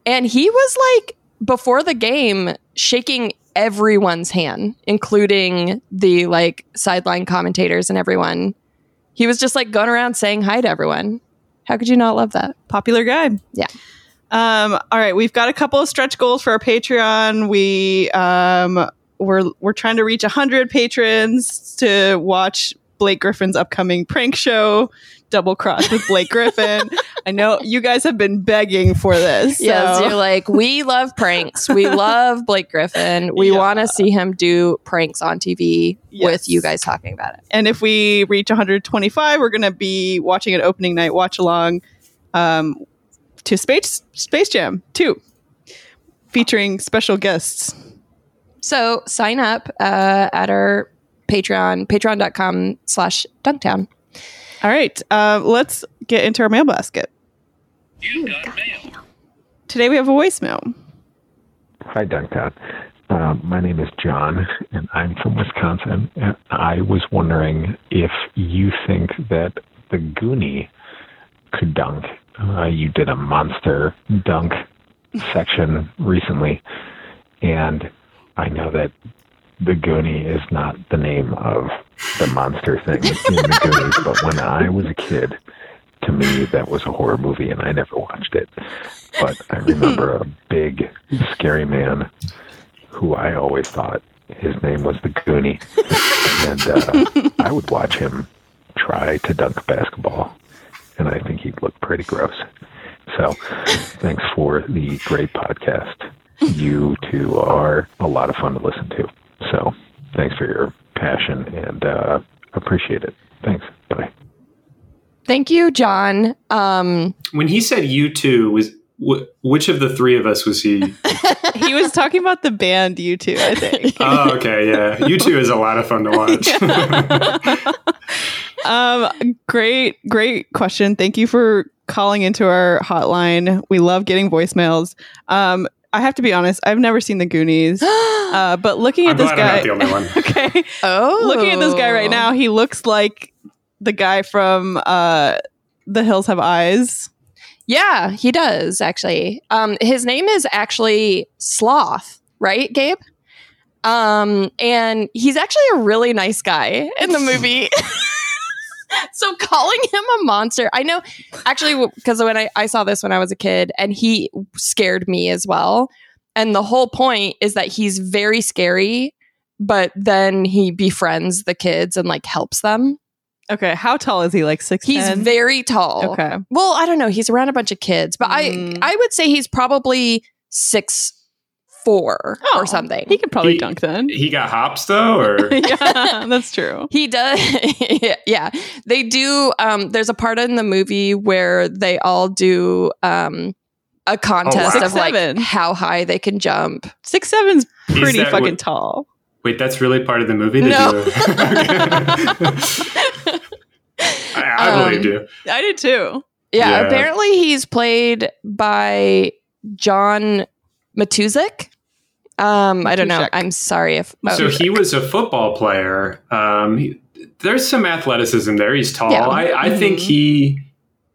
and he was like before the game shaking everyone's hand, including the like sideline commentators and everyone. He was just like going around saying hi to everyone. How could you not love that? Popular guy. Yeah. Um, all right, we've got a couple of stretch goals for our Patreon. We um, we're we're trying to reach hundred patrons to watch Blake Griffin's upcoming prank show, Double Cross with Blake Griffin. I know you guys have been begging for this. (laughs) Yes, you're like, we love pranks. We (laughs) love Blake Griffin. We Yeah. want to see him do pranks on TV Yes. with you guys talking about it. and if we reach 125, we're going to be watching an opening night watch along um, to Space Space Jam 2, featuring special guests. So sign up uh, at our Patreon, patreon.com slash dunktown. All right, uh, let's get into our mail basket. You got mail. Today we have a voicemail. Hi, Dunktown. Um, my name is John, and I'm from Wisconsin. And I was wondering if you think that the Goonie could dunk. Uh, you did a monster dunk section recently, and I know that the Goonie is not the name of the monster thing in the Goonies, (laughs) but when I was a kid, to me that was a horror movie, and I never watched it. But I remember a (laughs) big, scary man who I always thought his name was the Goonie, and uh, I would watch him try to dunk basketball, and I think he'd look pretty gross. So, thanks for the great podcast. You two are a lot of fun to listen to. So, thanks for your passion and uh, appreciate it. Thanks. Bye. Thank you, John. Um, When he said you two, was wh- which of the three of us was he? (laughs) he was talking about the band U2, I think. (laughs) oh, okay, yeah. You two is a lot of fun to watch. (laughs) um, great, great question. Thank you for calling into our hotline. We love getting voicemails. Um, I have to be honest, I've never seen the Goonies, (gasps) uh, but looking at I'm this glad guy, I'm not the only one. (laughs) okay, oh, looking at this guy right now, he looks like the guy from uh, The Hills Have Eyes. Yeah, he does actually. Um, his name is actually Sloth, right, Gabe? Um, and he's actually a really nice guy in the (laughs) movie. (laughs) so calling him a monster, I know actually because when I, I saw this when I was a kid, and he scared me as well. And the whole point is that he's very scary, but then he befriends the kids and like helps them. Okay, how tall is he? Like six? He's very tall. Okay. Well, I don't know. He's around a bunch of kids, but Mm. I I would say he's probably six four Oh, or something. He could probably He- dunk then. he got hops though, or (laughs) yeah, that's true. He does. (laughs) yeah, they do. Um, there's a part in the movie where they all do um, a contest wow. of like Seven. how high they can jump. Six seven's pretty that fucking what- tall. wait, that's really part of the movie. Did No. you- (laughs) I, I Um, believed you. I did too. Yeah, Yeah. apparently he's played by John Matuzik. Um, I don't know. Matuszak. I'm sorry if oh, So he was a football player. Um, he, there's some athleticism there. He's tall. Yeah. I, I think Mhm. he.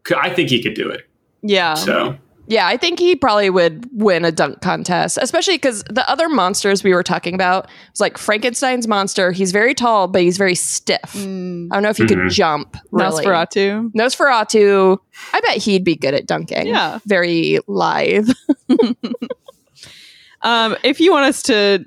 could- I think he could do it. Yeah. So Yeah, I think he probably would win a dunk contest, especially because the other monsters we were talking about was like Frankenstein's monster. He's very tall, but he's very stiff. Mm. I don't know if he could Mhm. jump. Really. Nosferatu. Nosferatu. I bet he'd be good at dunking. Yeah. very lithe. (laughs) Um, if you want us to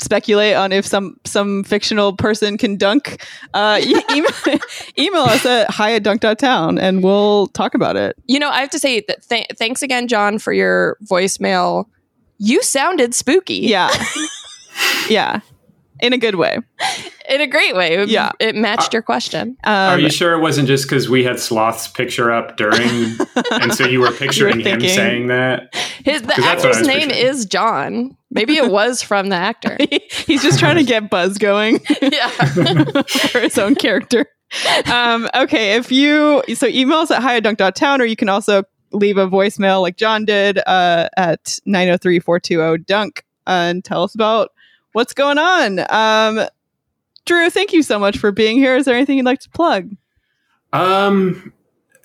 speculate on if some some fictional person can dunk, uh, (laughs) email, email us at hi at dunk.town and we'll talk about it. You know, I have to say that th- thanks again, John, for your voicemail. You sounded spooky. Yeah. (laughs) yeah. In a good way. in a great way. It- Yeah. it matched your question. Um, are you sure it wasn't just because we had Sloth's picture up during, (laughs) and so you were picturing him thinking- saying that? His the 'Cause that's what I actor's name picturing. is John. Maybe it was from the actor. (laughs) He's just trying to get Buzz going. (laughs) yeah. for his own character. Um, okay, if you so email us at hiadunk.town or you can also leave a voicemail like John did uh, at 903-420-DUNK and tell us about what's going on. Um, Drew, thank you so much for being here. Is there anything you'd like to plug? Um,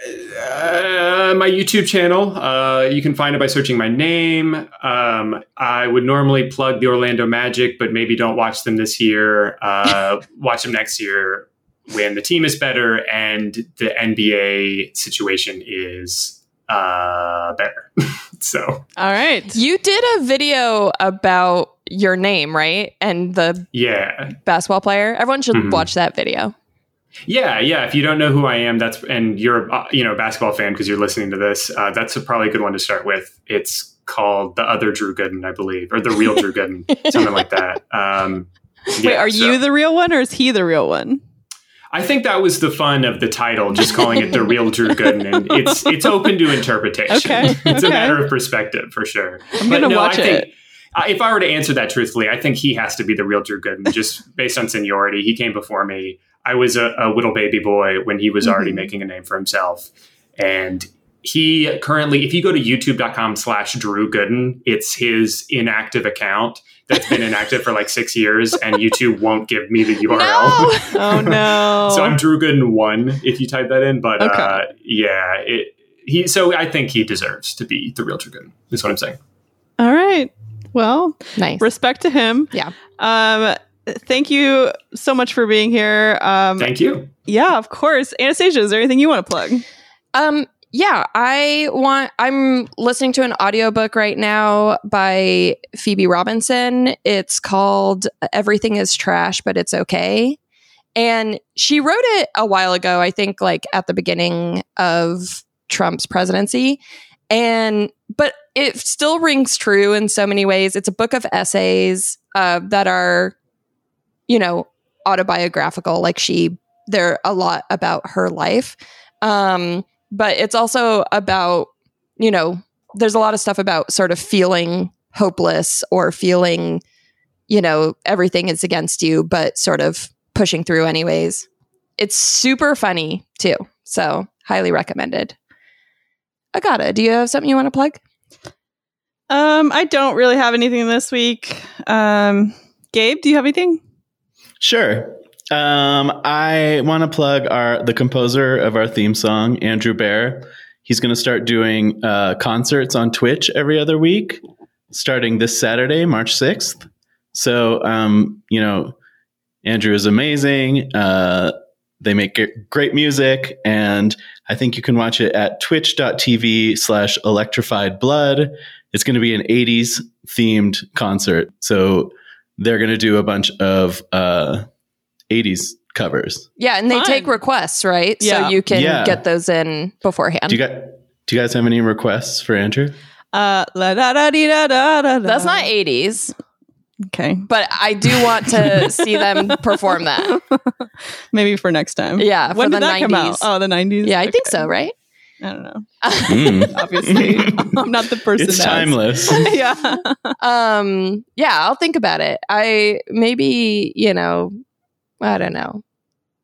uh, my YouTube channel. Uh, you can find it by searching my name. Um, I would normally plug the Orlando Magic, but maybe don't watch them this year. Uh, (laughs) watch them next year when the team is better and the NBA situation is uh, better. (laughs) So All right. You did a video about your name, right? And the yeah, basketball player. Everyone should Mhm. watch that video. Yeah, yeah. If you don't know who I am, that's and you're uh, you know basketball fan because you're listening to this. Uh, that's a, probably a good one to start with. It's called the other Drew Gooden, I believe, or the real Drew Gooden, (laughs) something like that. Um, Wait, are so- you the real one or is he the real one? I think that was the fun of the title, just calling it the real Drew Gooden, and it's it's open to interpretation. Okay, (laughs) it's a matter of perspective for sure. I'm gonna watch I it. If I were to answer that truthfully, I think he has to be the real Drew Gooden, just (laughs) based on seniority. He came before me. I was a, a little baby boy when he was already Mhm. making a name for himself, and he currently, if you go to youtube.com slash Drew Gooden, it's his inactive account that's been inactive for like six years, and YouTube (laughs) won't give me the URL. (laughs) Oh no. So I'm Drew Gooden one if you type that in, but Okay. uh, yeah, it, he. So I think he deserves to be the real Drew Gooden. Is what I'm saying. All right. Well, Nice. respect to him. Yeah. Um, thank you so much for being here. Um, Thank you. yeah, of course. Anastasia, is there anything you want to plug? Um, yeah, I want I'm listening to an audiobook right now by Phoebe Robinson. It's called Everything is Trash, but it's okay. And she wrote it a while ago, I think like at the beginning of Trump's presidency. And but it still rings true in so many ways. It's a book of essays uh, that are, you know, autobiographical. Like she, they're a lot about her life. Um, but it's also about, you know, there's a lot of stuff about sort of feeling hopeless or feeling, you know, everything is against you, but sort of pushing through anyways. It's super funny too. So highly recommended. Agata, do you have something you want to plug? Um, I don't really have anything this week. Um, Gabe, do you have anything? Sure. Um, I want to plug our the composer of our theme song, Andrew Bear. He's going to start doing uh, concerts on Twitch every other week, starting this Saturday, March sixth. So, um, you know, Andrew is amazing. Uh, they make great music, and I think you can watch it at twitch.tv slash electrified blood. It's going to be an 80s themed concert. So they're going to do a bunch of uh, 80s covers. Yeah, and they Fun. take requests, right? Yeah. So you can Yeah. get those in beforehand. Do you, guys, do you guys have any requests for Andrew? Uh, la da da dee da da da. da. That's not 80s, okay. but I do want to (laughs) see them perform that. (laughs) Maybe for next time. Yeah, for When the did that come out? Oh, the nineties. Yeah, I think so, right? I don't know. (laughs) Mm. Obviously, I'm not the person. it's timeless. yeah. um yeah i'll think about it i maybe you know i don't know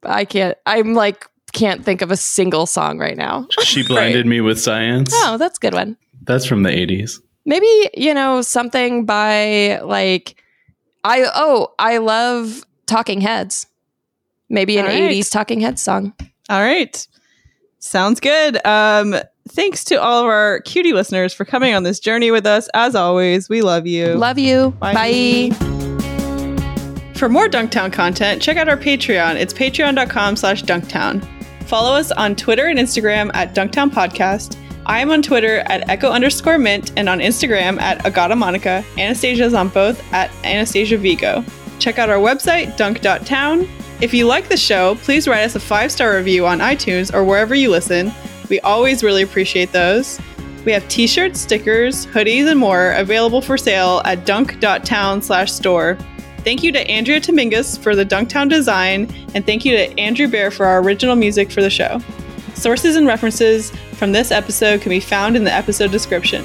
i can't i'm like can't think of a single song right now she blinded me with science. oh that's a good one That's from the 80s. Maybe you know something by like i oh i love talking heads maybe an All right. 80s talking heads song All right. Sounds good. Um, thanks to all of our cutie listeners for coming on this journey with us. As always, we love you. love you Bye. bye. For more Dunktown content, check out our Patreon. It's patreon.com slash dunktown. Follow us on Twitter and Instagram at Dunktown Podcast. I am on Twitter at echo underscore mint and on Instagram at Agata Monica. Anastasia is on both at Anastasia Vigo. Check out our website, dunk.town. If you like the show, please write us a five star review on iTunes or wherever you listen. We always really appreciate those. We have t shirts, stickers, hoodies, and more available for sale at dunk.town slash store. Thank you to Andrea Tomingus for the Dunktown design, and thank you to Andrew Bear for our original music for the show. Sources and references from this episode can be found in the episode description.